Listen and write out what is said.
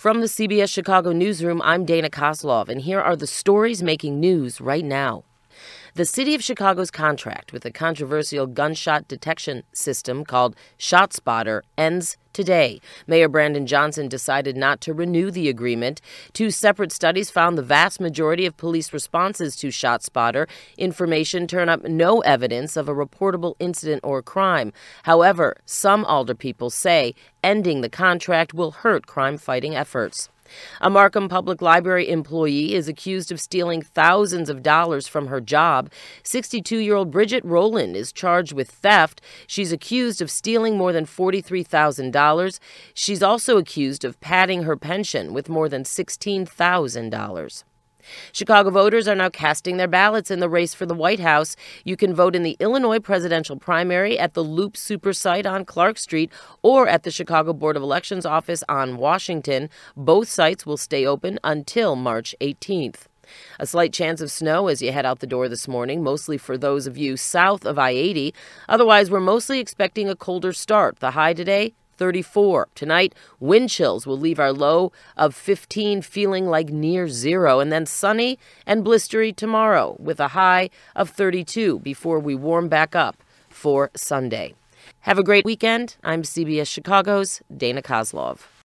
From the CBS Chicago newsroom, I'm Dana Kozlov, and here are the stories making news right now. The City of Chicago's contract with the controversial gunshot detection system called ShotSpotter ends today. Mayor Brandon Johnson decided not to renew the agreement. Two separate studies found the vast majority of police responses to ShotSpotter information turn up no evidence of a reportable incident or crime. However, some alderpeople say ending the contract will hurt crime fighting efforts. A Markham Public Library employee is accused of stealing thousands of dollars from her job. 62 year old Bridget Rowland is charged with theft. She's accused of stealing more than $43,000. She's also accused of padding her pension with more than $16,000. Chicago voters are now casting their ballots in the race for the White House. You can vote in the Illinois presidential primary at the Loop Super site on Clark Street or at the Chicago Board of Elections office on Washington. Both sites will stay open until March 18th. A slight chance of snow as you head out the door this morning, mostly for those of you south of I 80. Otherwise, we're mostly expecting a colder start. The high today, 34. Tonight, wind chills will leave our low of 15 feeling like near zero, and then sunny and blistery tomorrow with a high of 32 before we warm back up for Sunday. Have a great weekend. I'm CBS Chicago's Dana Kozlov.